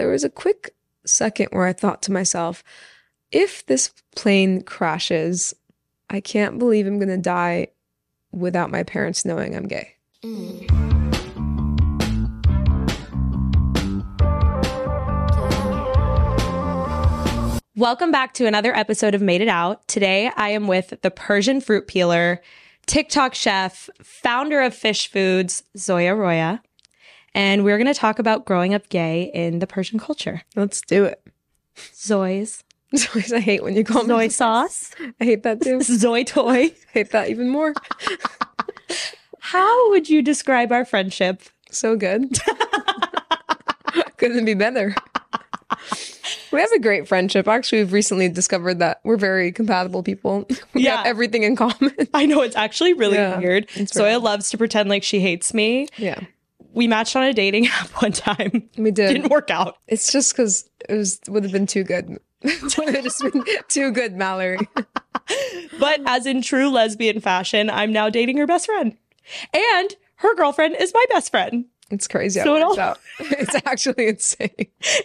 there was a quick second where I thought to myself, if this plane crashes, I can't believe I'm going to die without my parents knowing I'm gay. Welcome back to another episode of Made It Out. Today I am with the Persian fruit peeler, TikTok chef, founder of Fysh Foods, Zoya Roya. And we're going to talk about growing up gay in the Persian culture. Let's do it. Zoys, Zoys, I hate when you call me. Zoy sauce, I hate that too. Zoy toy. I hate that even more. How would you describe our friendship? So good. Couldn't be better. We have a great friendship. Actually, we've recently discovered that we're very compatible people. We Yeah. have everything in common. I know it's actually really Yeah, weird. Zoya loves to pretend like she hates me. Yeah, We matched on a dating app one time. we did. Didn't work out. It's just because it was would have been too good. would have just been too good, Mallory. But as in true lesbian fashion, I'm now dating her best friend. And her girlfriend is my best friend. It's crazy So it it all- out. It's actually insane.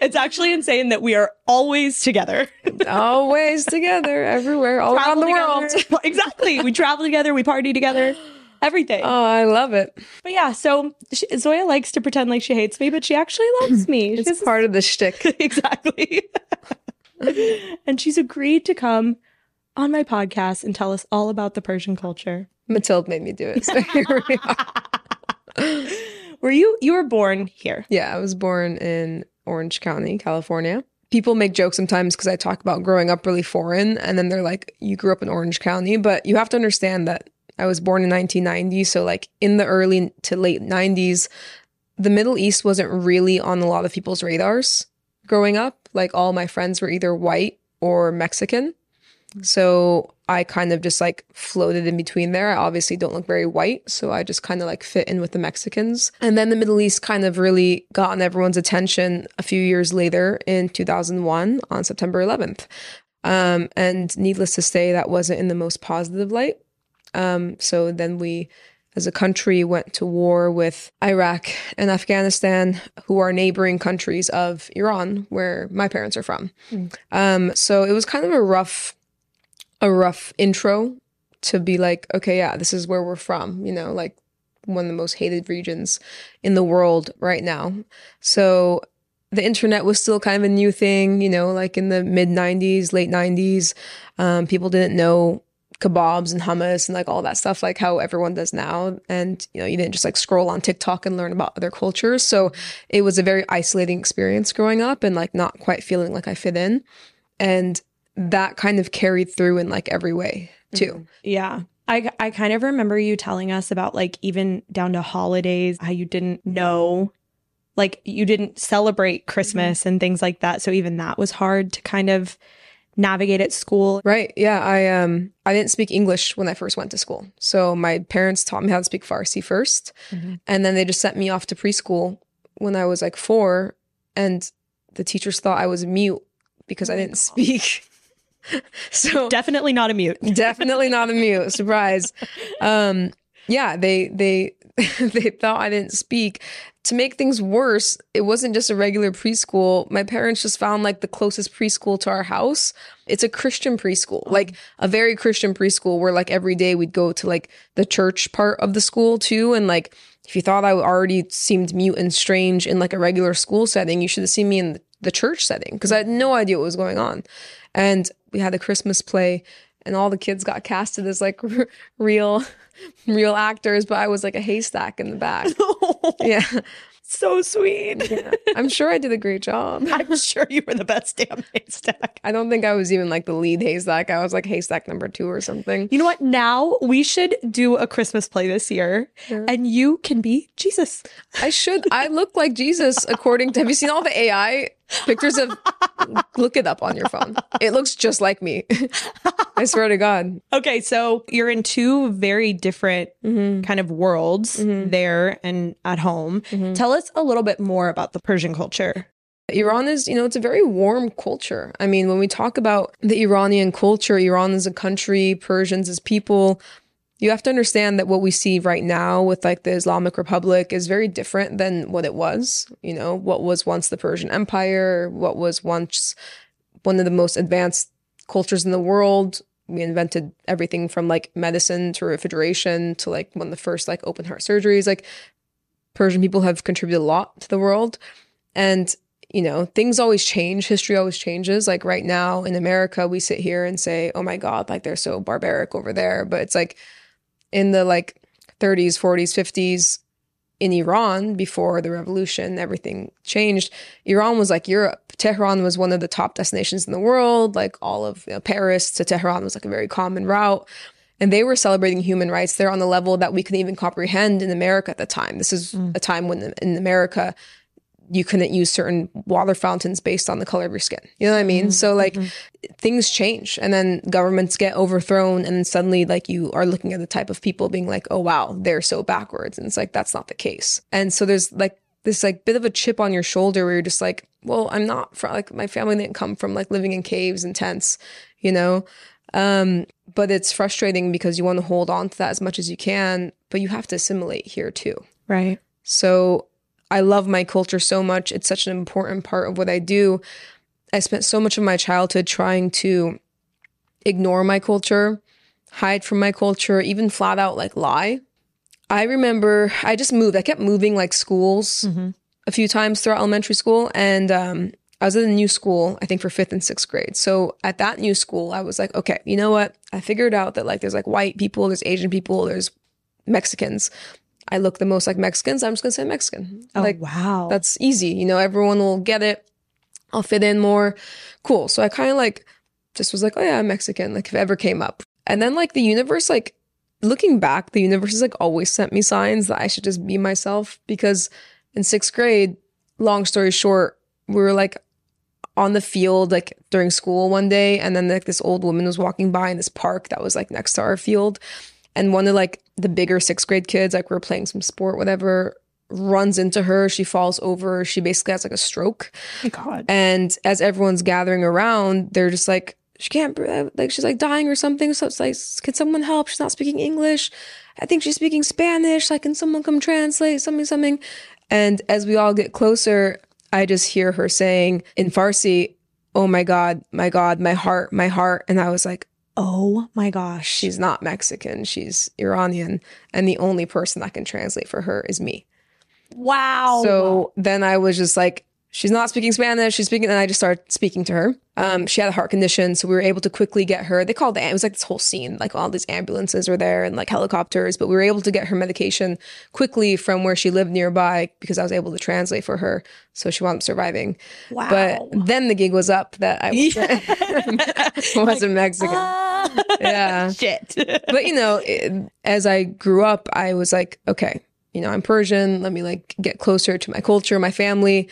It's actually insane that we are always together. Always together, everywhere, all around the world. exactly. We travel together, we party together, everything. Oh, I love it. but yeah, so she, Zoya likes to pretend like she hates me, but she actually loves me. It's She's part of the shtick. exactly. and she's agreed to come on my podcast and tell us all about the Persian culture. Matilda made me do it. So here we are. Were you you were born here? Yeah, I was born in Orange County, California. People make jokes sometimes because I talk about growing up really foreign, and then they're like, "You grew up in Orange County," but you have to understand that I was born in 1990, so like in the early to late 90s, the Middle East wasn't really on a lot of people's radars growing up. Like all my friends were either white or Mexican. So I kind of just like floated in between there. I obviously don't look very white, so I just kind of like fit in with the Mexicans. And then the Middle East kind of really got on everyone's attention a few years later in 2001 on September 11th. Um, and needless to say, that wasn't in the most positive light. Um, so then we, as a country, went to war with Iraq and Afghanistan, who are neighboring countries of Iran, where my parents are from. Um, so it was kind of a rough, a rough intro to be like, okay, yeah, this is where we're from. You know, like one of the most hated regions in the world right now. So the internet was still kind of a new thing, you know, like in the mid 90s, late 90s. Um, people didn't know kebabs and hummus and like all that stuff, like how everyone does now. And, you know, you didn't just like scroll on TikTok and learn about other cultures. So it was a very isolating experience growing up and like not quite feeling like I fit in. And that kind of carried through in like every way mm-hmm. too. Yeah. I, I kind of remember you telling us about like even down to holidays, how you didn't know, like you didn't celebrate Christmas mm-hmm. and things like that. So even that was hard to kind of navigate at school. Right. Yeah. I um I didn't speak English when I first went to school. So my parents taught me how to speak Farsi 1st And then they just sent me off to preschool when I was like four. And the teachers thought I was mute because I didn't speak. so Definitely not a mute. definitely not a mute. Surprise. Um yeah, they they they thought I didn't speak. To make things worse, it wasn't just a regular preschool. My parents just found like the closest preschool to our house. It's a Christian preschool, oh. like a very Christian preschool where like every day we'd go to like the church part of the school too. And like if you thought I already seemed mute and strange in like a regular school setting, you should have seen me in the church setting because I had no idea what was going on. And we had a Christmas play and all the kids got casted as like r- real real actors but i was like a haystack in the back. Yeah so sweet. i'm sure i did a great job. I'm sure you were the best damn haystack. i don't think i was even like the lead haystack. I was like haystack number two or something. You know what? Now we should do a Christmas play this year and you can be Jesus. i should. I look like jesus according to have you seen all the ai pictures of look it up on your phone. It looks just like me. I swear to god. Okay, so you're in two very different mm-hmm. kind of worlds mm-hmm. there and at home. Mm-hmm. Tell us a little bit more about the Persian culture. Iran is, you know, it's a very warm culture. I mean, when we talk about the Iranian culture, Iran is a country, Persians as people, you have to understand that what we see right now with like the Islamic Republic is very different than what it was. You know, what was once the Persian Empire, what was once one of the most advanced cultures in the world. We invented everything from like medicine to refrigeration to like one of the first like open heart surgeries. Like Persian people have contributed a lot to the world. And you know, things always change. History always changes. Like right now in America, we sit here and say, oh my God, like they're so barbaric over there. But it's like in the like 30s, 40s, 50s, in Iran before the revolution, everything changed. Iran was like Europe. Tehran was one of the top destinations in the world. Like all of you know, Paris to Tehran was like a very common route. And they were celebrating human rights there on the level that we couldn't even comprehend in America at the time. This is mm. a time when in America, you couldn't use certain water fountains based on the color of your skin. You know what I mean? Mm-hmm. So like mm-hmm. things change and then governments get overthrown and suddenly like you are looking at the type of people being like, "Oh wow, they're so backwards." And it's like that's not the case. And so there's like this like bit of a chip on your shoulder where you're just like, "Well, I'm not from like my family didn't come from like living in caves and tents, you know?" Um, but it's frustrating because you want to hold on to that as much as you can, but you have to assimilate here too. Right. So I love my culture so much. It's such an important part of what I do. I spent so much of my childhood trying to ignore my culture, hide from my culture, even flat out like lie. I remember I just moved. I kept moving like schools mm-hmm. a few times throughout elementary school. And um, I was in a new school, I think for fifth and sixth grade. So at that new school, I was like, okay, you know what? I figured out that like there's like white people, there's Asian people, there's Mexicans. I look the most like Mexicans, I'm just gonna say Mexican. Oh, like, wow. That's easy. You know, everyone will get it. I'll fit in more. Cool. So I kind of like just was like, oh yeah, I'm Mexican, like if it ever came up. And then like the universe, like looking back, the universe has like always sent me signs that I should just be myself because in sixth grade, long story short, we were like on the field like during school one day and then like this old woman was walking by in this park that was like next to our field and one of like the bigger sixth grade kids, like we are playing some sport, whatever, runs into her. She falls over. She basically has like a stroke. Oh God. And as everyone's gathering around, they're just like, she can't breathe like she's like dying or something. So it's like, can someone help? She's not speaking English. I think she's speaking Spanish. Like, can someone come translate something, something? And as we all get closer, I just hear her saying in Farsi, Oh my God, my God, my heart, my heart. And I was like, Oh my gosh. She's not Mexican. She's Iranian. And the only person that can translate for her is me. Wow. So then I was just like, she's not speaking Spanish. She's speaking, and I just started speaking to her. Um, she had a heart condition, so we were able to quickly get her. They called it. It was like this whole scene, like all these ambulances were there and like helicopters, but we were able to get her medication quickly from where she lived nearby because I was able to translate for her, so she wound up surviving. Wow! But then the gig was up that I wasn't, wasn't Mexican. Uh, yeah, shit. but you know, it, as I grew up, I was like, okay, you know, I'm Persian. Let me like get closer to my culture, my family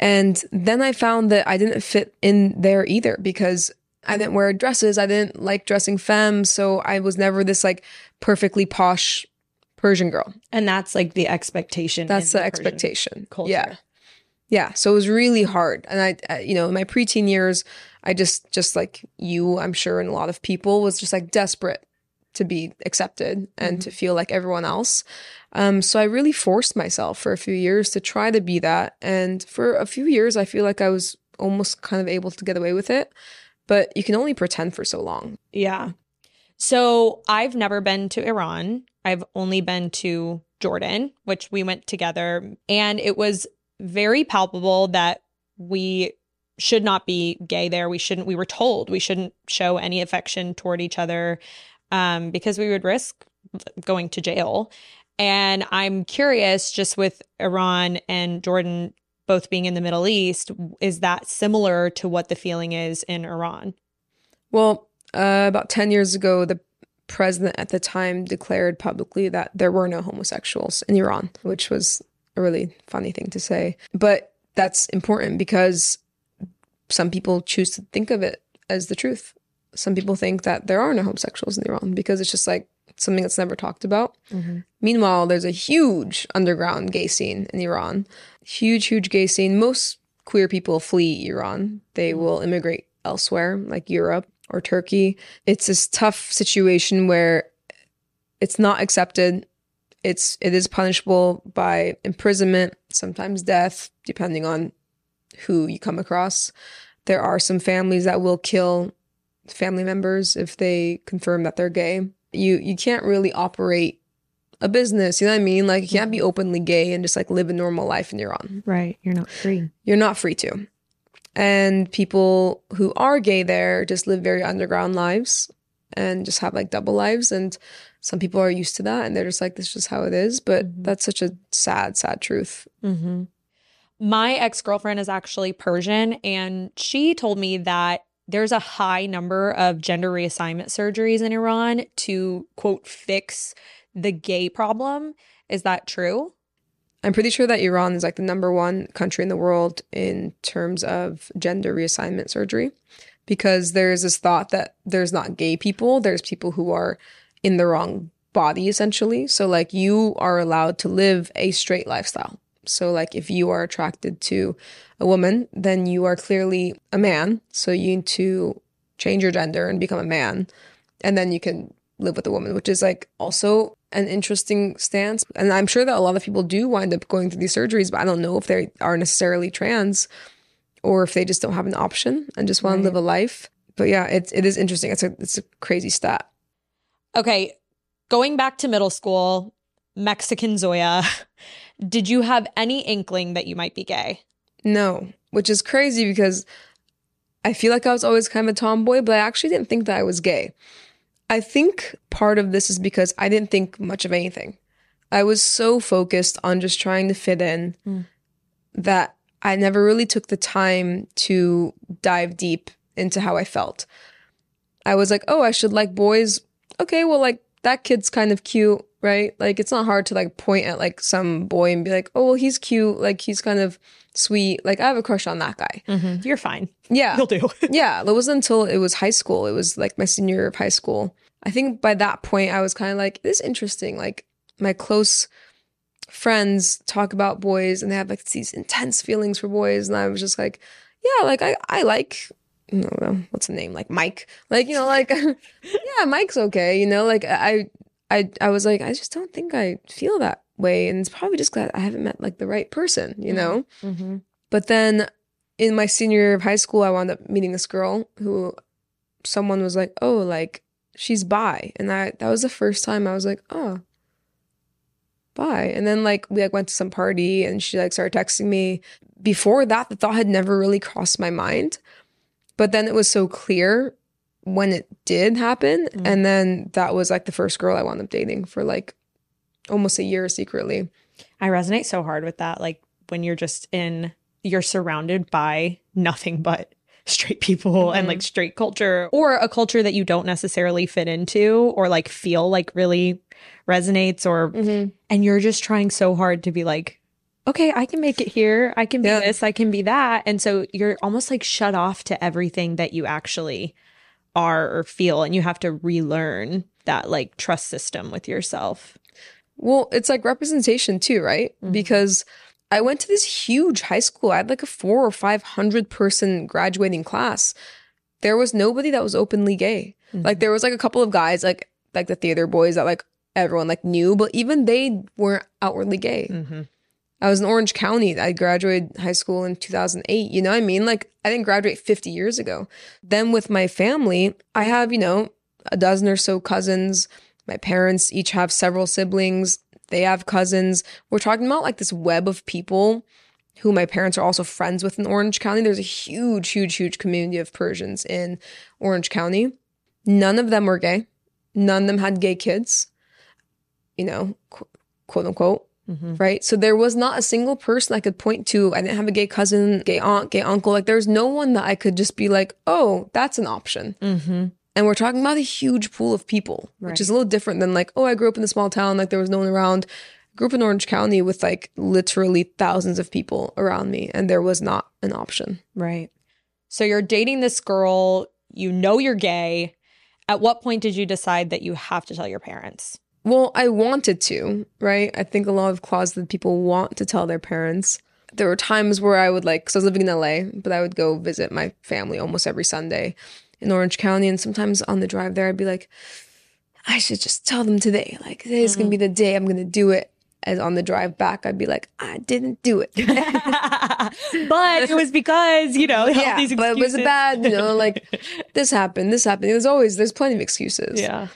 and then I found that I didn't fit in there either because I didn't wear dresses. I didn't like dressing femme. So I was never this like perfectly posh Persian girl. And that's like the expectation. That's the, the expectation. Culture. Yeah. Yeah. So it was really hard. And I, I, you know, in my preteen years, I just, just like you, I'm sure, and a lot of people was just like desperate to be accepted and mm-hmm. to feel like everyone else. Um, so I really forced myself for a few years to try to be that. And for a few years, I feel like I was almost kind of able to get away with it. But you can only pretend for so long. Yeah. So I've never been to Iran. I've only been to Jordan, which we went together. And it was very palpable that we should not be gay there. We shouldn't, we were told we shouldn't show any affection toward each other um, because we would risk going to jail. And I'm curious, just with Iran and Jordan both being in the Middle East, is that similar to what the feeling is in Iran? Well, uh, about 10 years ago, the president at the time declared publicly that there were no homosexuals in Iran, which was a really funny thing to say. But that's important because some people choose to think of it as the truth. Some people think that there are no homosexuals in Iran because it's just like something that's never talked about. Mm-hmm. Meanwhile, there's a huge underground gay scene in Iran. Huge, huge gay scene. Most queer people flee Iran. They mm-hmm. will immigrate elsewhere, like Europe or Turkey. It's this tough situation where it's not accepted. It's it is punishable by imprisonment, sometimes death, depending on who you come across. There are some families that will kill family members if they confirm that they're gay. You you can't really operate a business, you know what I mean? Like you can't be openly gay and just like live a normal life in Iran. Right. You're not free. You're not free to. And people who are gay there just live very underground lives and just have like double lives and some people are used to that and they're just like this is just how it is, but Mhm. that's such a sad sad truth. Mm-hmm. My ex girlfriend is actually Persian, and she told me that there's a high number of gender reassignment surgeries in Iran to quote fix the gay problem. Is that true? I'm pretty sure that Iran is like the number one country in the world in terms of gender reassignment surgery because there's this thought that there's not gay people, there's people who are in the wrong body essentially. So, like, you are allowed to live a straight lifestyle. So, like, if you are attracted to a woman, then you are clearly a man. So, you need to change your gender and become a man. And then you can live with a woman, which is like also an interesting stance. And I'm sure that a lot of people do wind up going through these surgeries, but I don't know if they are necessarily trans or if they just don't have an option and just want Right. to live a life. But yeah, it's it is interesting. It's a it's a crazy stat. Okay, going back to middle school, Mexican Zoya, did you have any inkling that you might be gay? No, which is crazy because I feel like I was always kind of a tomboy, but I actually didn't think that I was gay. I think part of this is because I didn't think much of anything. I was so focused on just trying to fit in Mm. that I never really took the time to dive deep into how I felt. I was like, oh, I should like boys. Okay, well, like that kid's kind of cute, right? Like it's not hard to like point at like some boy and be like, oh, well, he's cute. Like he's kind of sweet. Like I have a crush on that guy. Mm-hmm. You're fine. Yeah. You'll do. yeah. It wasn't until it was high school. It was like my senior year of high school. I think by that point, I was kind of like, this is interesting. Like my close friends talk about boys and they have like these intense feelings for boys. And I was just like, yeah, like I, I like, Know, what's the name? Like Mike. Like, you know, like, yeah, Mike's okay. You know, like I, I, I was like, I just don't think I feel that way. And it's probably just that I haven't met like the right person, you know? Mm-hmm. But then in my senior year of high school, I wound up meeting this girl who someone was like, oh, like she's bi. And I, that was the first time I was like, oh, bi. And then like we like went to some party and she like started texting me. Before that, the thought had never really crossed my mind. But then it was so clear when it did happen. Mm. And then that was like the first girl I wound up dating for like almost a year secretly. I resonate so hard with that. Like when you're just in, you're surrounded by nothing but straight people and Mhm. like straight culture or a culture that you don't necessarily fit into or like feel like really resonates or, Mm-hmm. and you're just trying so hard to be like, okay, I can make it here. I can be Yeah. this. I can be that. And so you're almost like shut off to everything that you actually are or feel. And you have to relearn that like trust system with yourself. Well, it's like representation too, right? Mhm. Because I went to this huge high school. I had like a four or five hundred person graduating class. There was nobody that was openly gay. Mm-hmm. Like there was like a couple of guys, like like the theater boys that like everyone like knew, but even they weren't outwardly gay. Mhm. I was in Orange County. I graduated high school in 2008. You know what I mean? Like, I didn't graduate 50 years ago. Then with my family, I have, you know, a dozen or so cousins. My parents each have several siblings. They have cousins. We're talking about like this web of people who my parents are also friends with in Orange County. There's a huge, huge, huge community of Persians in Orange County. None of them were gay. None of them had gay kids, you know, qu- quote unquote Mhm. right? So there was not a single person I could point to. I didn't have a gay cousin, gay aunt, gay uncle. Like there's no one that I could just be like, oh, that's an option. Mhm. And we're talking about a huge pool of people, Right. which is a little different than like, oh, I grew up in a small town, like there was no one around. I grew up in Orange County with like literally thousands of people around me, and there was not an option. Right. So you're dating this girl, you know you're gay. At what point did you decide that you have to tell your parents? Well, I wanted to, right? I think a lot of closeted people want to tell their parents. There were times where I would like, because I was living in LA, but I would go visit my family almost every Sunday in Orange County. And sometimes on the drive there, I'd be like, I should just tell them today. Like today's gonna be mm. the day I'm gonna do it. As on the drive back, I'd be like, I didn't do it. but it was because, you know, yeah, these but it was excuses. bad. You know, like this happened, this happened. There's always there's plenty of excuses. Yeah.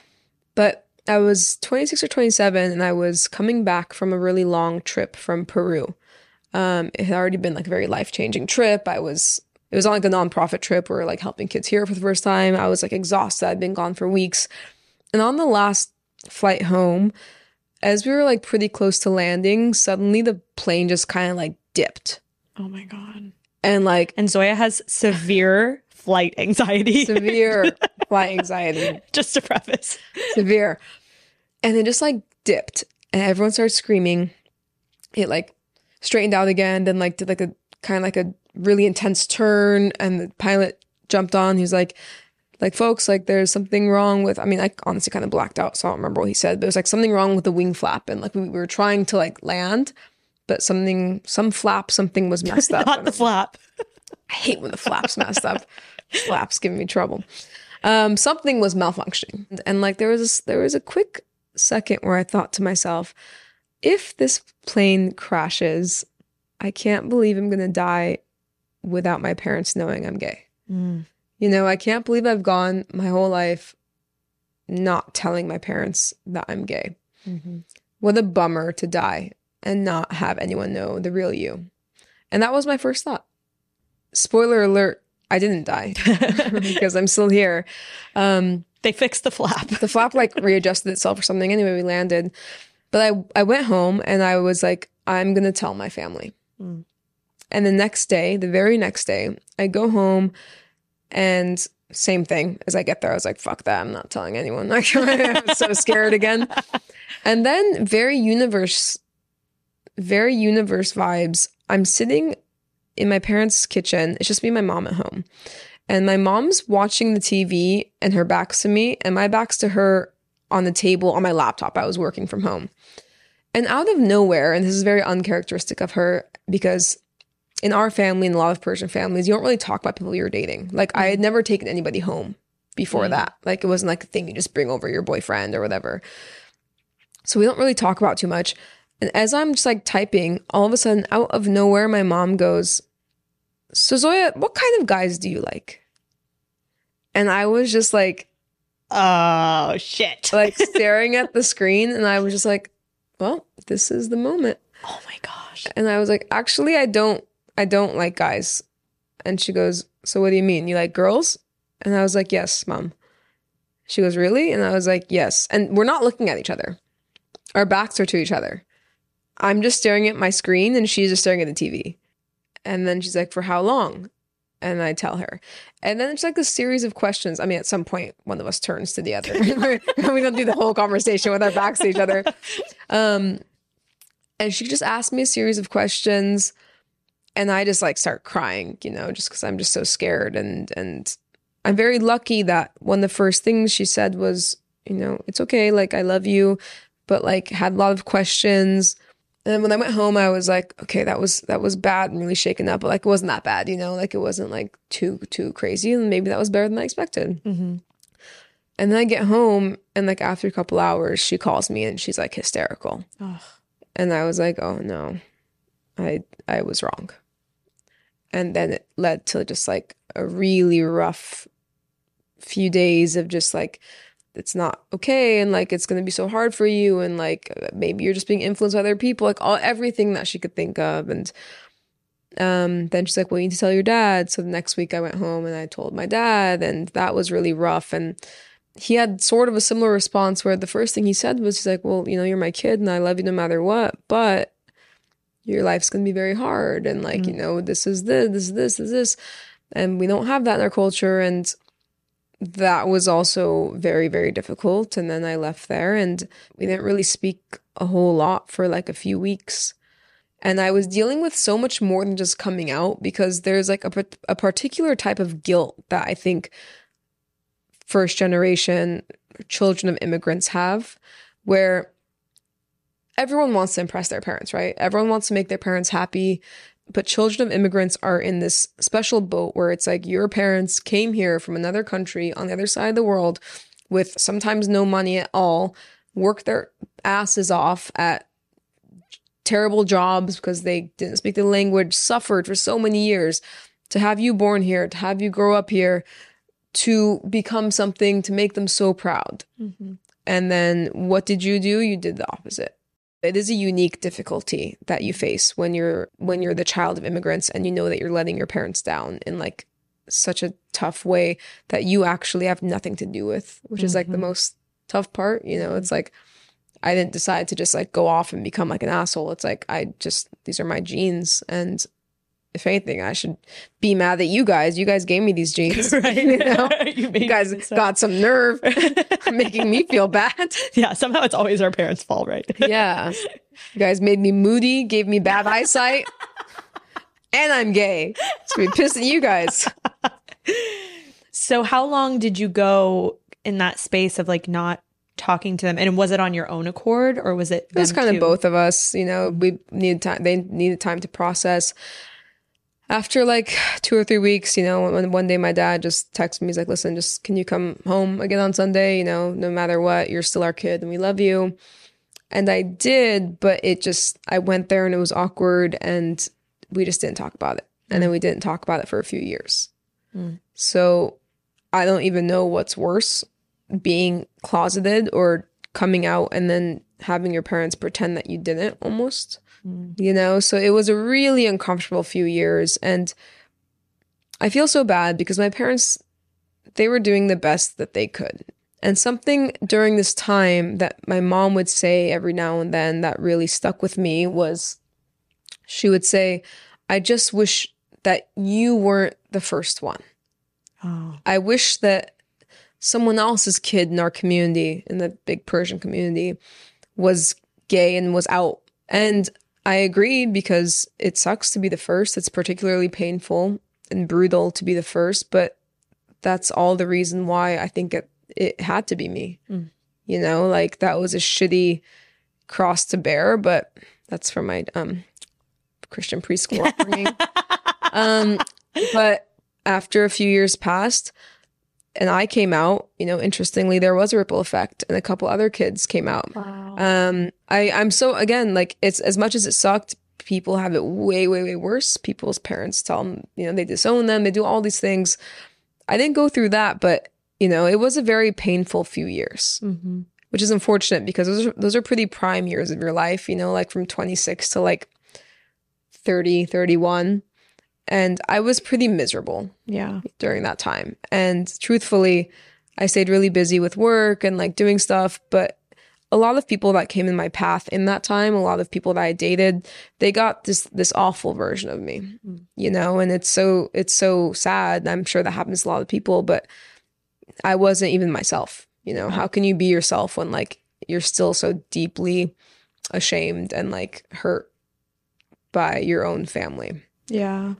But I was 26 or 27, and I was coming back from a really long trip from Peru. Um, it had already been like a very life changing trip. I was it was on like a nonprofit trip. where like helping kids here for the first time. I was like exhausted. I'd been gone for weeks, and on the last flight home, as we were like pretty close to landing, suddenly the plane just kind of like dipped, Oh my God. and like And Zoya has severe flight anxiety. severe flight anxiety. Just to preface. severe. And then just like dipped and everyone started screaming. It like straightened out again, then like did like a kind of like a really intense turn and the pilot jumped on. He was like, like folks, like there's something wrong with I mean, I honestly kind of blacked out, so I don't remember what he said, but it was like something wrong with the wing flap. And like we, we were trying to like land, but something some flap, something was messed up. Not the flap. I hate when the flaps messed up. Flaps giving me trouble. Um, something was malfunctioning, and like there was this, there was a quick second where I thought to myself, if this plane crashes, I can't believe I'm gonna die without my parents knowing I'm gay. You know, I can't believe I've gone my whole life not telling my parents that I'm gay. What a bummer to die and not have anyone know the real you. And that was my first thought. Spoiler alert, I didn't die because I'm still here. Um, They fixed the flap. the flap like readjusted itself or something. Anyway, we landed. But I, I went home and I was like, I'm going to tell my family. Mm. And the next day, the very next day, I go home and same thing as I get there. I was like, fuck that. I'm not telling anyone. Like, I'm so scared again. And then very universe, very universe vibes. I'm sitting in my parents' kitchen. It's just me and my mom at home. And my mom's watching the TV and her back's to me, and my back's to her on the table on my laptop. I was working from home. And out of nowhere, and this is very uncharacteristic of her because in our family and a lot of Persian families, you don't really talk about people you're dating. Like I had never taken anybody home before Mm. that. Like it wasn't like a thing you just bring over your boyfriend or whatever. So we don't really talk about too much. And as I'm just like typing, all of a sudden, out of nowhere, my mom goes, So Zoya, what kind of guys do you like? And I was just like, Oh shit. like staring at the screen, and I was just like, Well, this is the moment. Oh my gosh. And I was like, actually, I don't, I don't like guys. And she goes, so what do you mean? You like girls? And I was like, yes, mom. She goes, really? And I was like, yes. And we're not looking at each other. Our backs are to each other. I'm just staring at my screen and she's just staring at the TV. And then she's like, for how long? And I tell her. And then it's like a series of questions. I mean, at some point, one of us turns to the other. we don't do the whole conversation with our backs to each other. Um, and she just asked me a series of questions and i just like start crying you know just because i'm just so scared and and i'm very lucky that one of the first things she said was you know it's okay like i love you but like had a lot of questions and when i went home i was like okay that was that was bad and really shaken up but like it wasn't that bad you know like it wasn't like too too crazy and maybe that was better than i expected Mm-hmm. and then i get home and like after a couple hours she calls me and she's like hysterical Ugh. and I was like, oh no, I I was wrong. And then it led to just like a really rough few days of just like it's not okay and like it's going to be so hard for you and like maybe you're just being influenced by other people like all everything that she could think of and um then she's like well you need to tell your dad so the next week I went home and I told my dad and that was really rough and he had sort of a similar response where the first thing he said was he's like, Well, you know, you're my kid and I love you no matter what, but your life's gonna be very hard and like, you know, this is this, this is this, this is this. And we don't have that in our culture. And that was also very, very difficult. And then I left there and we didn't really speak a whole lot for like a few weeks. And I was dealing with so much more than just coming out because there's like a, a particular type of guilt that I think first generation children of immigrants have where everyone wants to impress their parents, right? Everyone wants to make their parents happy. But children of immigrants are in this special boat where it's like your parents came here from another country on the other side of the world with sometimes no money at all, work their asses off at terrible jobs because they didn't speak the language, suffered for so many years to have you born here, to have you grow up here, to become something to make them so proud. Mm-hmm. And then what did you do? You did the opposite. It is a unique difficulty that you face when you're when you're the child of immigrants and you know that you're letting your parents down in like such a tough way that you actually have nothing to do with, which is like the Mhm. most tough part, you know. It's like I didn't decide to just like go off and become like an asshole. It's like I just these are my genes and if anything, I should be mad at you guys. You guys gave me these jeans. right. you know? you, You guys got some nerve making me feel bad. yeah, somehow it's always our parents' fault, right? Yeah. You guys made me moody, gave me bad eyesight, and I'm gay. So we pissed at you guys. So how long did you go in that space of like not talking to them? And was it on your own accord or was it It was kind of both of us. You know, mm-hmm. we needed time. They needed time to process. After like two or three weeks, you know, when one day my dad just texted me, he's like, "Listen, just can you come home again on Sunday? You know, no matter what, you're still our kid, and we love you." And I did, but it just I went there and it was awkward, and we just didn't talk about it, and then we didn't talk about it for a few years. Mm. So I don't even know what's worse, being closeted or coming out and then having your parents pretend that you didn't almost Mm. you know so it was a really uncomfortable few years and i feel so bad because my parents they were doing the best that they could and something during this time that my mom would say every now and then that really stuck with me was she would say i just wish that you weren't the first one Oh. I wish that someone else's kid in our community, in the big Persian community, was gay and was out. And I agreed because it sucks to be the first. It's particularly painful and brutal to be the first, but that's all the reason why I think it, it had to be me. Mm. You know, like that was a shitty cross to bear, but that's from my um Christian preschool upbringing. um, but after a few years passed and I came out, you know, interestingly, there was a ripple effect and a couple other kids came out. Wow. Um, I, I'm so, again, like it's as much as it sucked, people have it way, way, way worse. People's parents tell them, you know, they disown them, they do all these things. I didn't go through that, but, you know, it was a very painful few years hmm which is unfortunate because those are, those are pretty prime years of your life, you know, like from 26 to like 30, 31. And I was pretty miserable Yeah. during that time. And truthfully, I stayed really busy with work and like doing stuff, but a lot of people that came in my path in that time, a lot of people that I dated, they got this this awful version of me. Mm. You know, and it's so it's so sad. I'm sure that happens to a lot of people, but I wasn't even myself. You know, how can you be yourself when like you're still so deeply ashamed and like hurt by your own family? Yeah.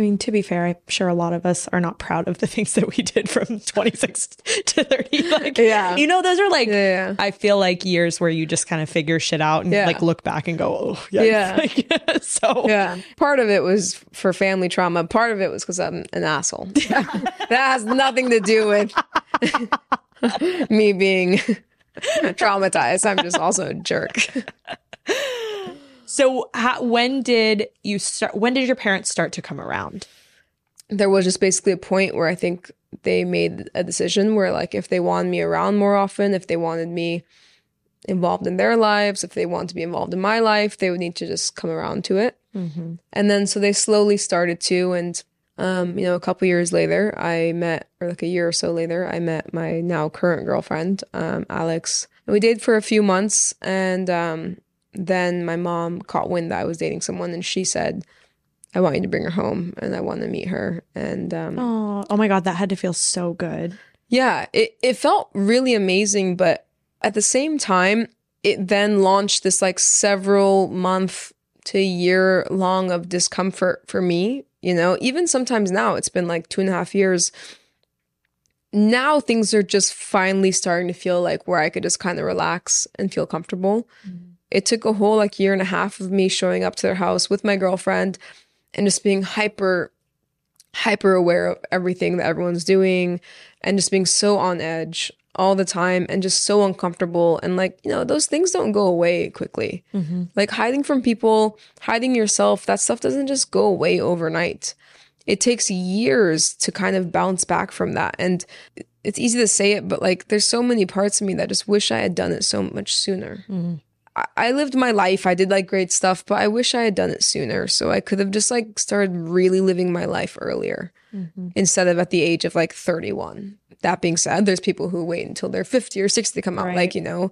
I mean, to be fair, I'm sure a lot of us are not proud of the things that we did from 26 to 30. Like, Yeah. you know, those are like, Yeah. I feel like years where you just kind of figure shit out and Yeah. like look back and go, oh, yikes. Yeah. Like, so, Yeah. Part of it was for family trauma. Part of it was because I'm an asshole. that has nothing to do with me being traumatized. I'm just also a jerk. So how, when did you start? When did your parents start to come around? There was just basically a point where I think they made a decision where, like, if they wanted me around more often, if they wanted me involved in their lives, if they wanted to be involved in my life, they would need to just come around to it. Mm-hmm. And then so they slowly started to, and um, you know, a couple years later, I met, or like a year or so later, I met my now current girlfriend, um, Alex. And we dated for a few months, and um, then my mom caught wind that I was dating someone, and she said, "I want you to bring her home, and I want to meet her." And um, Oh, oh my God, that had to feel so good. yeah, it, it felt really amazing, but at the same time, it then launched this like several month to year long of discomfort for me. You know, even sometimes now it's been like two and a half years. Now things are just finally starting to feel like where I could just kind of relax and feel comfortable. It took a whole like year and a half of me showing up to their house with my girlfriend and just being hyper hyper aware of everything that everyone's doing and just being so on edge all the time and just so uncomfortable. And like, you know, those things don't go away quickly. Mm-hmm. Like hiding from people, hiding yourself, that stuff doesn't just go away overnight. It takes years to kind of bounce back from that. And it's easy to say it, but like there's so many parts of me that just wish I had done it so much sooner. I, I lived my life. I did like great stuff, but I wish I had done it sooner. So I could have just like started really living my life earlier mm-hmm. instead of at the age of like 31. That being said, there's people who wait until they're 50 or 60 to come out. Right. Like, you know,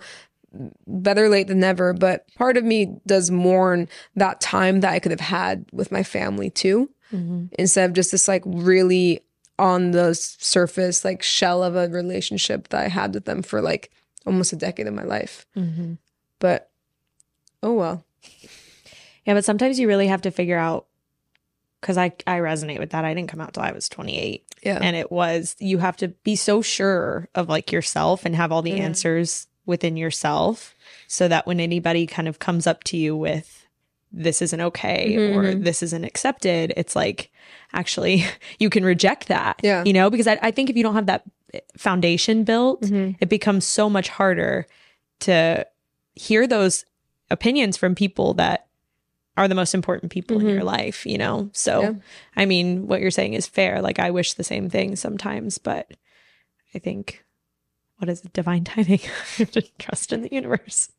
better late than never. But part of me does mourn that time that I could have had with my family too, mm-hmm. instead of just this like really on the surface, like shell of a relationship that I had with them for like almost a decade of my life. Mm-hmm. But oh well. Yeah, but sometimes you really have to figure out because I I resonate with that. I didn't come out till I was 28. Yeah. And it was you have to be so sure of like yourself and have all the Mhm. answers within yourself so that when anybody kind of comes up to you with this isn't okay Mhm, or mhm. this isn't accepted, it's like actually you can reject that. Yeah. You know, because I, I think if you don't have that foundation built, Mhm. it becomes so much harder to hear those opinions from people that are the most important people in Mhm. your life, you know? So, Yeah. I mean, what you're saying is fair. Like, I wish the same thing sometimes, but I think, what is it? Divine timing. You have to trust in the universe.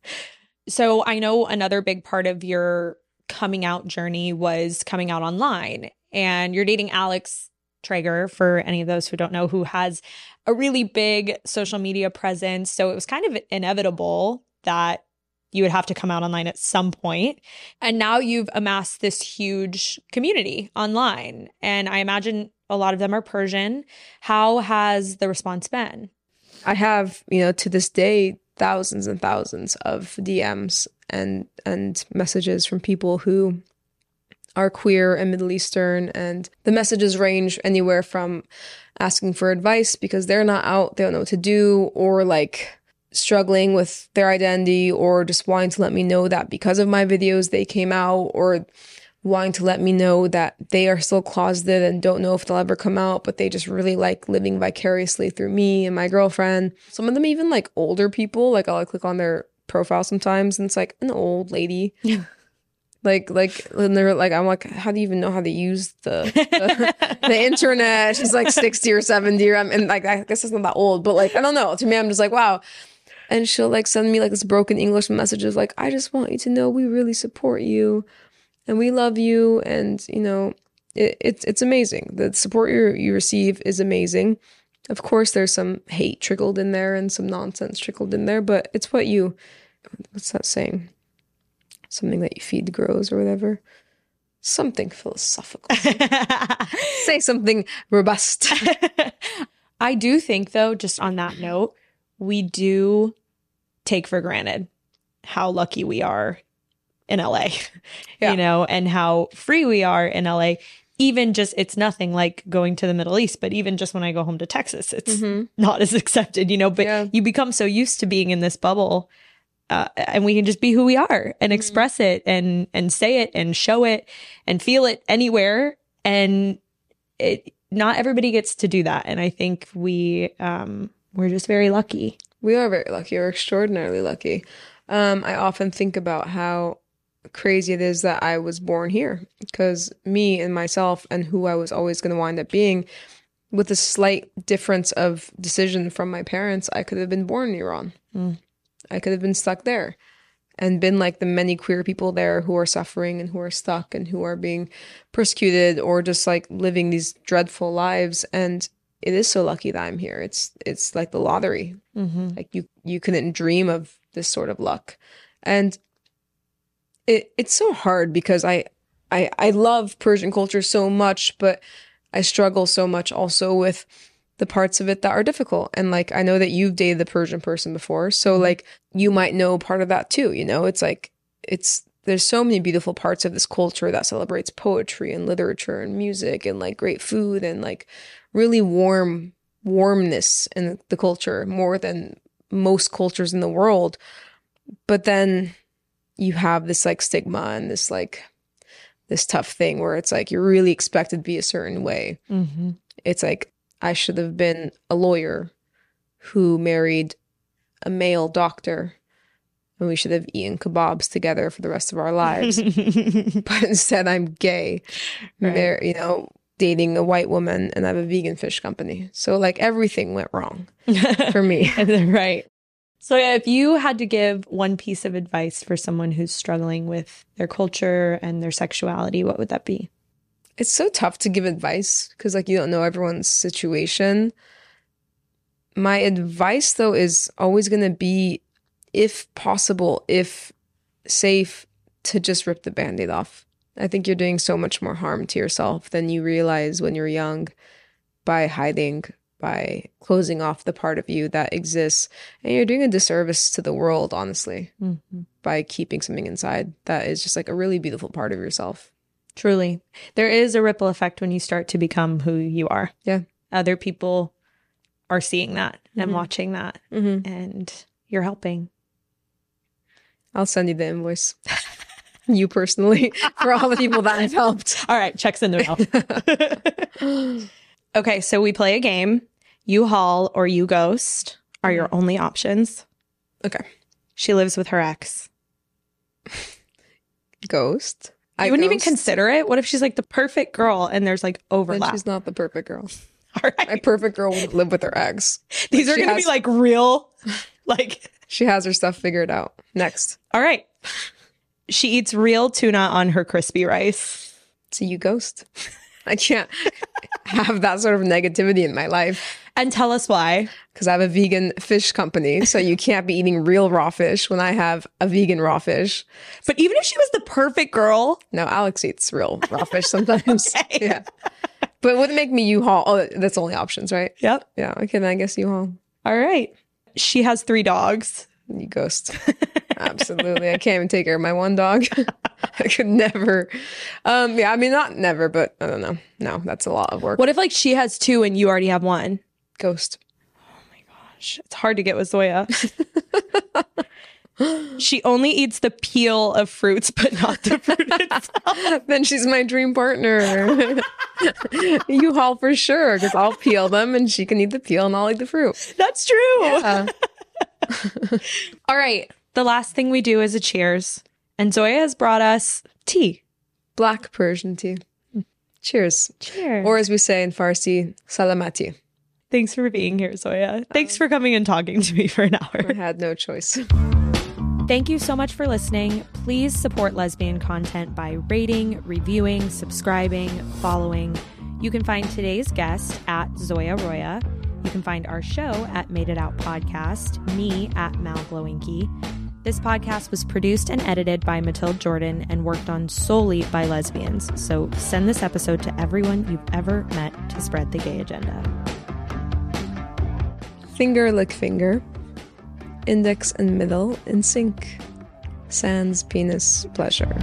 So, I know another big part of your coming out journey was coming out online, and you're dating Alex Traeger, for any of those who don't know, who has a really big social media presence. So, it was kind of inevitable that you would have to come out online at some point. And now you've amassed this huge community online. And I imagine a lot of them are Persian. How has the response been? I have, you know, to this day, thousands and thousands of DMs and and messages from people who are queer and Middle Eastern, and the messages range anywhere from asking for advice because they're not out, they don't know what to do, or like struggling with their identity, or just wanting to let me know that because of my videos they came out, or wanting to let me know that they are still closeted and don't know if they'll ever come out, but they just really like living vicariously through me and my girlfriend. Some of them even like older people. Like I'll click on their profile sometimes and it's like an old lady. Like like and they're like I'm like how do you even know how to use the the, the internet? She's like sixty or seventy or I'm and like I guess it's not that old, but like I don't know. To me, I'm just like wow. And she'll like send me like this broken English message of like I just want you to know we really support you and we love you and you know it, it's it's amazing. The support you you receive is amazing. Of course there's some hate trickled in there and some nonsense trickled in there but it's what you what's that saying? Something that you feed grows or whatever. Something philosophical. Say something robust. I do think, though, just on that note, we do take for granted how lucky we are in LA, Yeah. you know, and how free we are in LA. Even just, it's nothing like going to the Middle East, but even just when I go home to Texas, it's not as accepted, you know, but Yeah. you become so used to being in this bubble. Uh, and we can just be who we are and express it and and say it and show it and feel it anywhere and it not everybody gets to do that and i think we um we're just very lucky We are very lucky. We're extraordinarily lucky. Um, I often think about how crazy it is that I was born here because me and myself and who I was always going to wind up being, with a slight difference of decision from my parents, I could have been born in Iran. Mm. I could have been stuck there and been like the many queer people there who are suffering and who are stuck and who are being persecuted or just like living these dreadful lives. And it is so lucky that I'm here. It's it's like the lottery. Mm-hmm. like you you couldn't dream of this sort of luck. And it it's so hard because i i i love persian culture so much but i struggle so much also with the parts of it that are difficult. And like i know that you've dated the persian person before so like you might know part of that too you know? It's like it's there's so many beautiful parts of this culture that celebrates poetry and literature and music and like great food and like really warm warmness in the culture more than most cultures in the world. But then you have this like stigma and this like this tough thing where it's like you're really expected to be a certain way. Mm-hmm. It's like I should have been a lawyer who married a male doctor and we should have eaten kebabs together for the rest of our lives. but instead, I'm gay, Right. mar- you know, dating a white woman and I have a vegan fish company. So, like, everything went wrong for me. right. So, if you had to give one piece of advice for someone who's struggling with their culture and their sexuality, what would that be? It's so tough to give advice because, like, you don't know everyone's situation. My advice, though, is always going to be, if possible, if safe, to just rip the band aid off. I think you're doing so much more harm to yourself than you realize when you're young by hiding, by closing off the part of you that exists. And you're doing a disservice to the world, honestly, by keeping something inside that is just like a really beautiful part of yourself. Truly. There is a ripple effect when you start to become who you are. Yeah. Other people are seeing that and Mhm. watching that, Mm-hmm. and you're helping. I'll send you the invoice. you personally, for all the people that I've helped. All right, checks in the mail. okay, so we play a game. U-Haul or you ghost are your only options. Okay. She lives with her ex. Ghost. I wouldn't even consider it. What if she's like the perfect girl and there's like Then overlap? she's not the perfect girl. All My perfect girl would live with her ex. These Like, are going to has- be like real. Like, She has her stuff figured out. Next. all right. She eats real tuna on her crispy rice. So you ghost. I can't have that sort of negativity in my life And tell us why. because I have a vegan fish company. So you can't be eating real raw fish when I have a vegan raw fish. But even if she was the perfect girl, No, Alex eats real raw fish sometimes. Okay. Yeah. But it would make me U-Haul. Oh, that's only options, right? yep. Yeah. Okay, then I guess U-Haul. All right. She has three dogs. You ghost. Absolutely. I can't even take care of my one dog. I could never. Um, yeah, I mean not never, but I don't know. No, that's a lot of work. What if like she has two and you already have one? ghost? Oh my gosh, It's hard to get with Zoya. she only eats the peel of fruits, but not the fruit itself. then she's my dream partner. U-Haul for sure, because I'll peel them and she can eat the peel and I'll eat the fruit. That's true. Uh, All right. The last thing we do is a cheers. And Zoya has brought us tea. black Persian tea. Cheers. Cheers. Or as we say in Farsi, salamati. Thanks for being here, Zoya. Thanks for coming and talking to me for an hour. I had no choice. Thank you so much for listening. Please support lesbian content by rating, reviewing, subscribing, following. You can find today's guest at Zoya Roya. You can find our show at Made It Out Podcast, me at Mal Glowenke. This podcast was produced and edited by Matilde Jordan and worked on solely by lesbians. So send this episode to everyone you've ever met to spread the gay agenda. Finger lick finger. Index and middle in sync. Sans penis pleasure.